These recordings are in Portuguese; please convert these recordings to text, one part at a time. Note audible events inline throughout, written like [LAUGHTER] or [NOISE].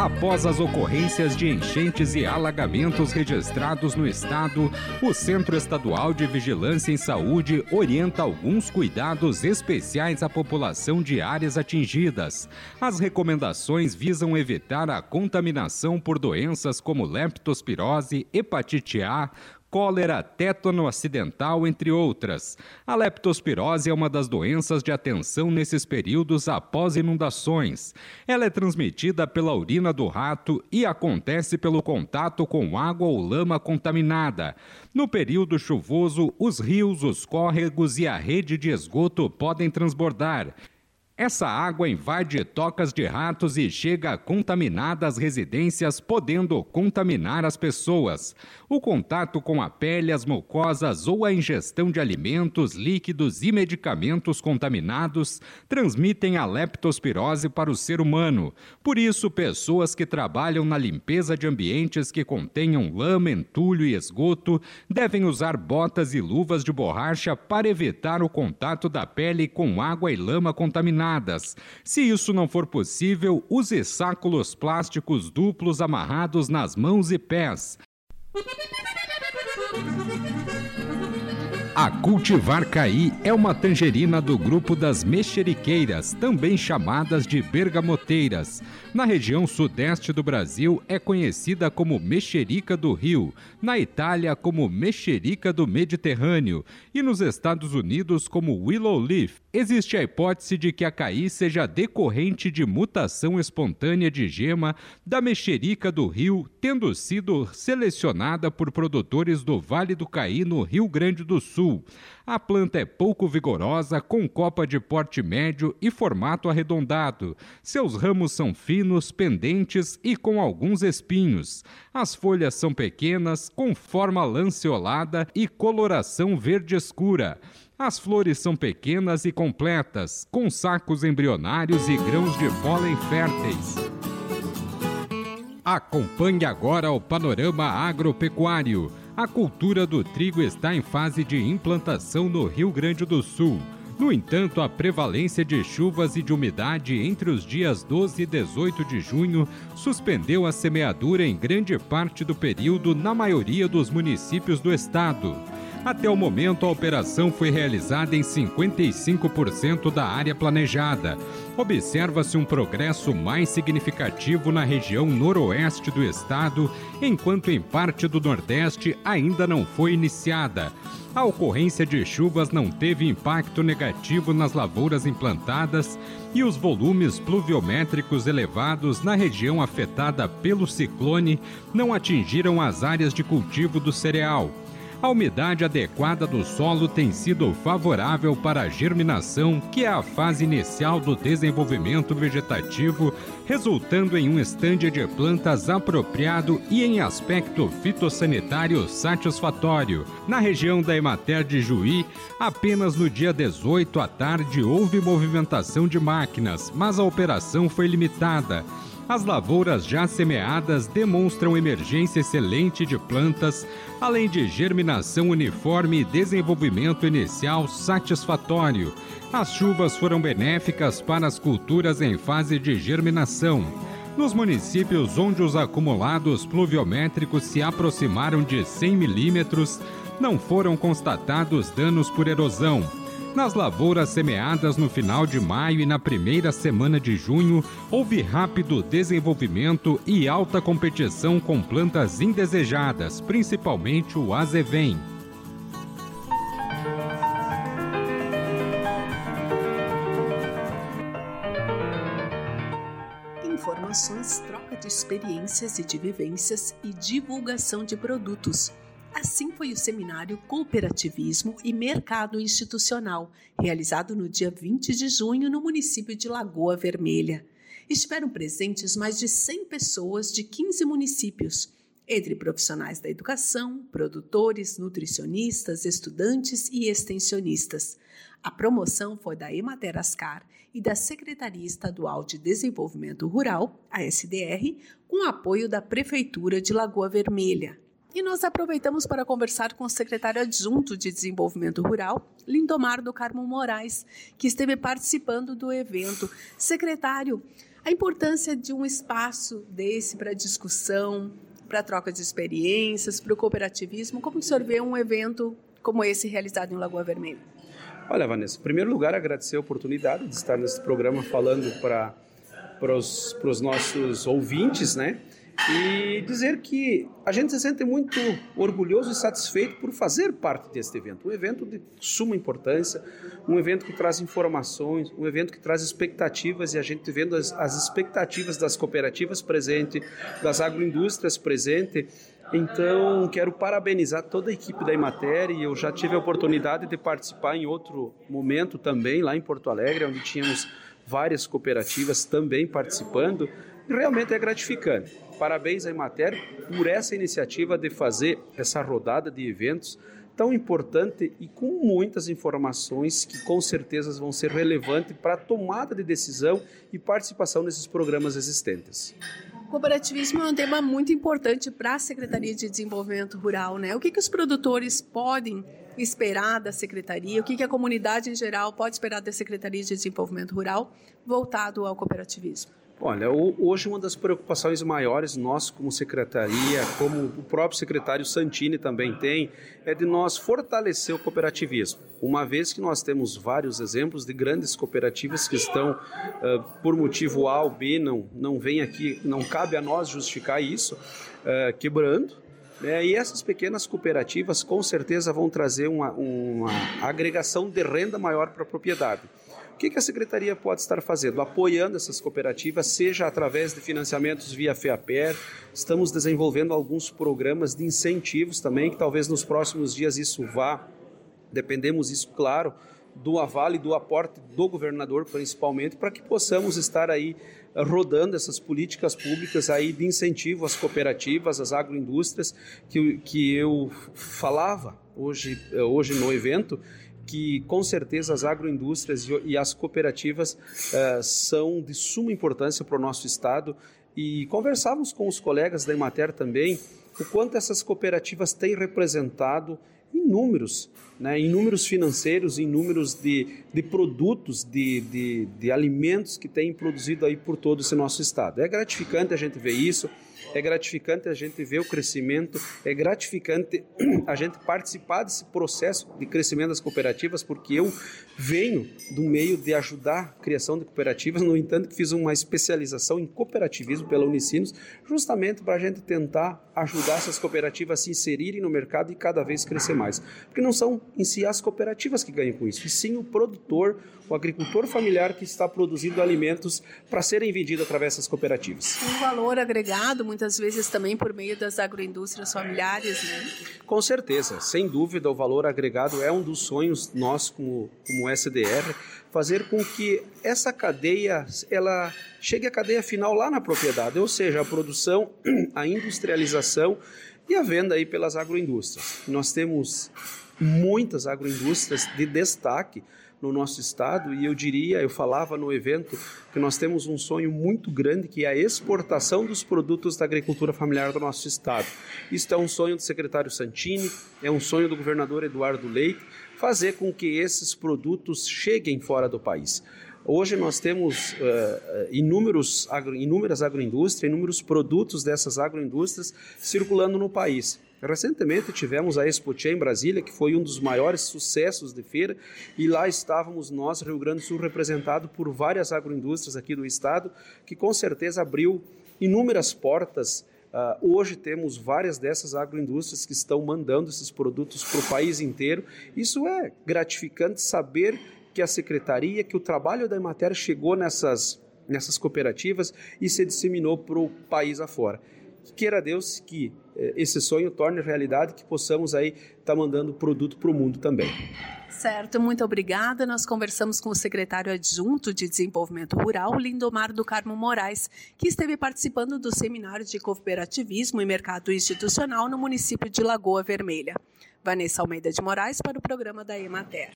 Após as ocorrências de enchentes e alagamentos registrados no estado, o Centro Estadual de Vigilância em Saúde orienta alguns cuidados especiais à população de áreas atingidas. As recomendações visam evitar a contaminação por doenças como leptospirose, hepatite A, cólera, tétano acidental, entre outras. A leptospirose é uma das doenças de atenção nesses períodos após inundações. Ela é transmitida pela urina do rato e acontece pelo contato com água ou lama contaminada. No período chuvoso, os rios, os córregos e a rede de esgoto podem transbordar. Essa água invade tocas de ratos e chega contaminada às residências, podendo contaminar as pessoas. O contato com a pele, as mucosas ou a ingestão de alimentos, líquidos e medicamentos contaminados transmitem a leptospirose para o ser humano. Por isso, pessoas que trabalham na limpeza de ambientes que contenham lama, entulho e esgoto devem usar botas e luvas de borracha para evitar o contato da pele com água e lama contaminada se isso não for possível, use sáculos plásticos duplos amarrados nas mãos e pés. A cultivar caí é uma tangerina do grupo das mexeriqueiras, também chamadas de bergamoteiras. Na região sudeste do Brasil é conhecida como mexerica do Rio, na Itália como mexerica do Mediterrâneo e nos Estados Unidos como willow leaf. Existe a hipótese de que a caí seja decorrente de mutação espontânea de gema da mexerica do Rio, tendo sido selecionada por produtores do Vale do Caí no Rio Grande do Sul. Sul. A planta é pouco vigorosa, com copa de porte médio e formato arredondado. Seus ramos são finos, pendentes e com alguns espinhos. As folhas são pequenas, com forma lanceolada e coloração verde escura. As flores são pequenas e completas, com sacos embrionários e grãos de pólen férteis. Acompanhe agora o panorama agropecuário. A cultura do trigo está em fase de implantação no Rio Grande do Sul. No entanto, a prevalência de chuvas e de umidade entre os dias 12 e 18 de junho suspendeu a semeadura em grande parte do período na maioria dos municípios do estado. Até o momento, a operação foi realizada em 55% da área planejada. Observa-se um progresso mais significativo na região noroeste do estado, enquanto em parte do nordeste ainda não foi iniciada. A ocorrência de chuvas não teve impacto negativo nas lavouras implantadas e os volumes pluviométricos elevados na região afetada pelo ciclone não atingiram as áreas de cultivo do cereal. A umidade adequada do solo tem sido favorável para a germinação, que é a fase inicial do desenvolvimento vegetativo, resultando em um estande de plantas apropriado e em aspecto fitossanitário satisfatório. Na região da Emater de Juí, apenas no dia 18 à tarde houve movimentação de máquinas, mas a operação foi limitada. As lavouras já semeadas demonstram emergência excelente de plantas, além de germinação uniforme e desenvolvimento inicial satisfatório. As chuvas foram benéficas para as culturas em fase de germinação. Nos municípios onde os acumulados pluviométricos se aproximaram de 100 milímetros, não foram constatados danos por erosão. Nas lavouras semeadas no final de maio e na primeira semana de junho, houve rápido desenvolvimento e alta competição com plantas indesejadas, principalmente o azevém. Informações, troca de experiências e de vivências e divulgação de produtos Assim foi o seminário Cooperativismo e Mercado Institucional, realizado no dia 20 de junho no município de Lagoa Vermelha. Estiveram presentes mais de 100 pessoas de 15 municípios. entre profissionais da educação, produtores, nutricionistas, estudantes e extensionistas. A promoção foi da Emater Ascar e da Secretaria Estadual de Desenvolvimento Rural, a SDR, com apoio da Prefeitura de Lagoa Vermelha. E nós aproveitamos para conversar com o secretário adjunto de Desenvolvimento Rural, Lindomar do Carmo Moraes, que esteve participando do evento. Secretário, a importância de um espaço desse para discussão, para troca de experiências, para o cooperativismo, como o senhor vê um evento como esse realizado em Lagoa Vermelha? Olha, Vanessa, em primeiro lugar, agradecer a oportunidade de estar nesse programa falando para os nossos ouvintes, né? E dizer que a gente se sente muito orgulhoso e satisfeito por fazer parte deste evento. Um evento de suma importância, um evento que traz informações, um evento que traz expectativas e a gente vendo as, as expectativas das cooperativas presentes, das agroindústrias presentes. Então, quero parabenizar toda a equipe da Imater e eu já tive a oportunidade de participar em outro momento também, lá em Porto Alegre, onde tínhamos várias cooperativas também participando. Realmente é gratificante. Parabéns à Imater por essa iniciativa de fazer essa rodada de eventos tão importante e com muitas informações que com certeza vão ser relevantes para a tomada de decisão e participação nesses programas existentes. O cooperativismo é um tema muito importante para a Secretaria de Desenvolvimento Rural, né? O que, que os produtores podem esperar da Secretaria, o que, que a comunidade em geral pode esperar da Secretaria de Desenvolvimento Rural voltado ao cooperativismo? Olha, hoje uma das preocupações maiores nós como secretaria, como o próprio secretário Santini também tem, é de nós fortalecer o cooperativismo. Uma vez que nós temos vários exemplos de grandes cooperativas que estão uh, por motivo A ou B, não, não vem aqui, não cabe a nós justificar isso, uh, quebrando, né? e essas pequenas cooperativas com certeza vão trazer uma, uma agregação de renda maior para a propriedade que, que a Secretaria pode estar fazendo? Apoiando essas cooperativas, seja através de financiamentos via FEAPER, estamos desenvolvendo alguns programas de incentivos também, que talvez nos próximos dias isso vá, dependemos isso, claro, do aval e do aporte do governador, principalmente, para que possamos estar aí rodando essas políticas públicas aí de incentivo às cooperativas, às agroindústrias, que, que eu falava hoje, hoje no evento, que com certeza as agroindústrias e as cooperativas uh, são de suma importância para o nosso estado e conversávamos com os colegas da Emater também o quanto essas cooperativas têm representado em números, né, em números financeiros, em números de, de produtos, de, de, de alimentos que têm produzido aí por todo esse nosso estado. É gratificante a gente ver isso é gratificante a gente ver o crescimento, é gratificante a gente participar desse processo de crescimento das cooperativas, porque eu venho do meio de ajudar a criação de cooperativas, no entanto que fiz uma especialização em cooperativismo pela Unicinos, justamente para a gente tentar ajudar essas cooperativas a se inserirem no mercado e cada vez crescer mais. Porque não são em si as cooperativas que ganham com isso, e sim o produtor, o agricultor familiar que está produzindo alimentos para serem vendidos através dessas cooperativas. Um valor agregado, muitas vezes também por meio das agroindústrias familiares, né? Com certeza, sem dúvida, o valor agregado é um dos sonhos nós como, como SDR, fazer com que essa cadeia ela chegue à cadeia final lá na propriedade, ou seja, a produção, [CLEARS THROAT] a industrialização e a venda aí pelas agroindústrias. Nós temos muitas agroindústrias de destaque no nosso estado e eu diria, eu falava no evento que nós temos um sonho muito grande que é a exportação dos produtos da agricultura familiar do nosso estado. Isso é um sonho do secretário Santini, é um sonho do governador Eduardo Leite, fazer com que esses produtos cheguem fora do país. Hoje nós temos uh, inúmeros agro, inúmeras agroindústrias, inúmeros produtos dessas agroindústrias circulando no país. Recentemente tivemos a Expo em Brasília, que foi um dos maiores sucessos de feira, e lá estávamos nós, Rio Grande do Sul, representado por várias agroindústrias aqui do estado, que com certeza abriu inúmeras portas Uh, hoje temos várias dessas agroindústrias que estão mandando esses produtos para o país inteiro. Isso é gratificante saber que a secretaria, que o trabalho da Emater chegou nessas, nessas cooperativas e se disseminou para o país afora. Queira Deus que eh, esse sonho torne realidade, que possamos aí estar tá mandando produto para o mundo também. Certo, muito obrigada. Nós conversamos com o secretário adjunto de Desenvolvimento Rural, Lindomar do Carmo Moraes, que esteve participando do seminário de cooperativismo e mercado institucional no município de Lagoa Vermelha. Vanessa Almeida de Moraes para o programa da Emater.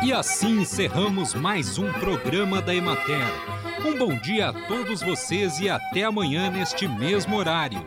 E assim encerramos mais um programa da Emater. Um bom dia a todos vocês e até amanhã neste mesmo horário.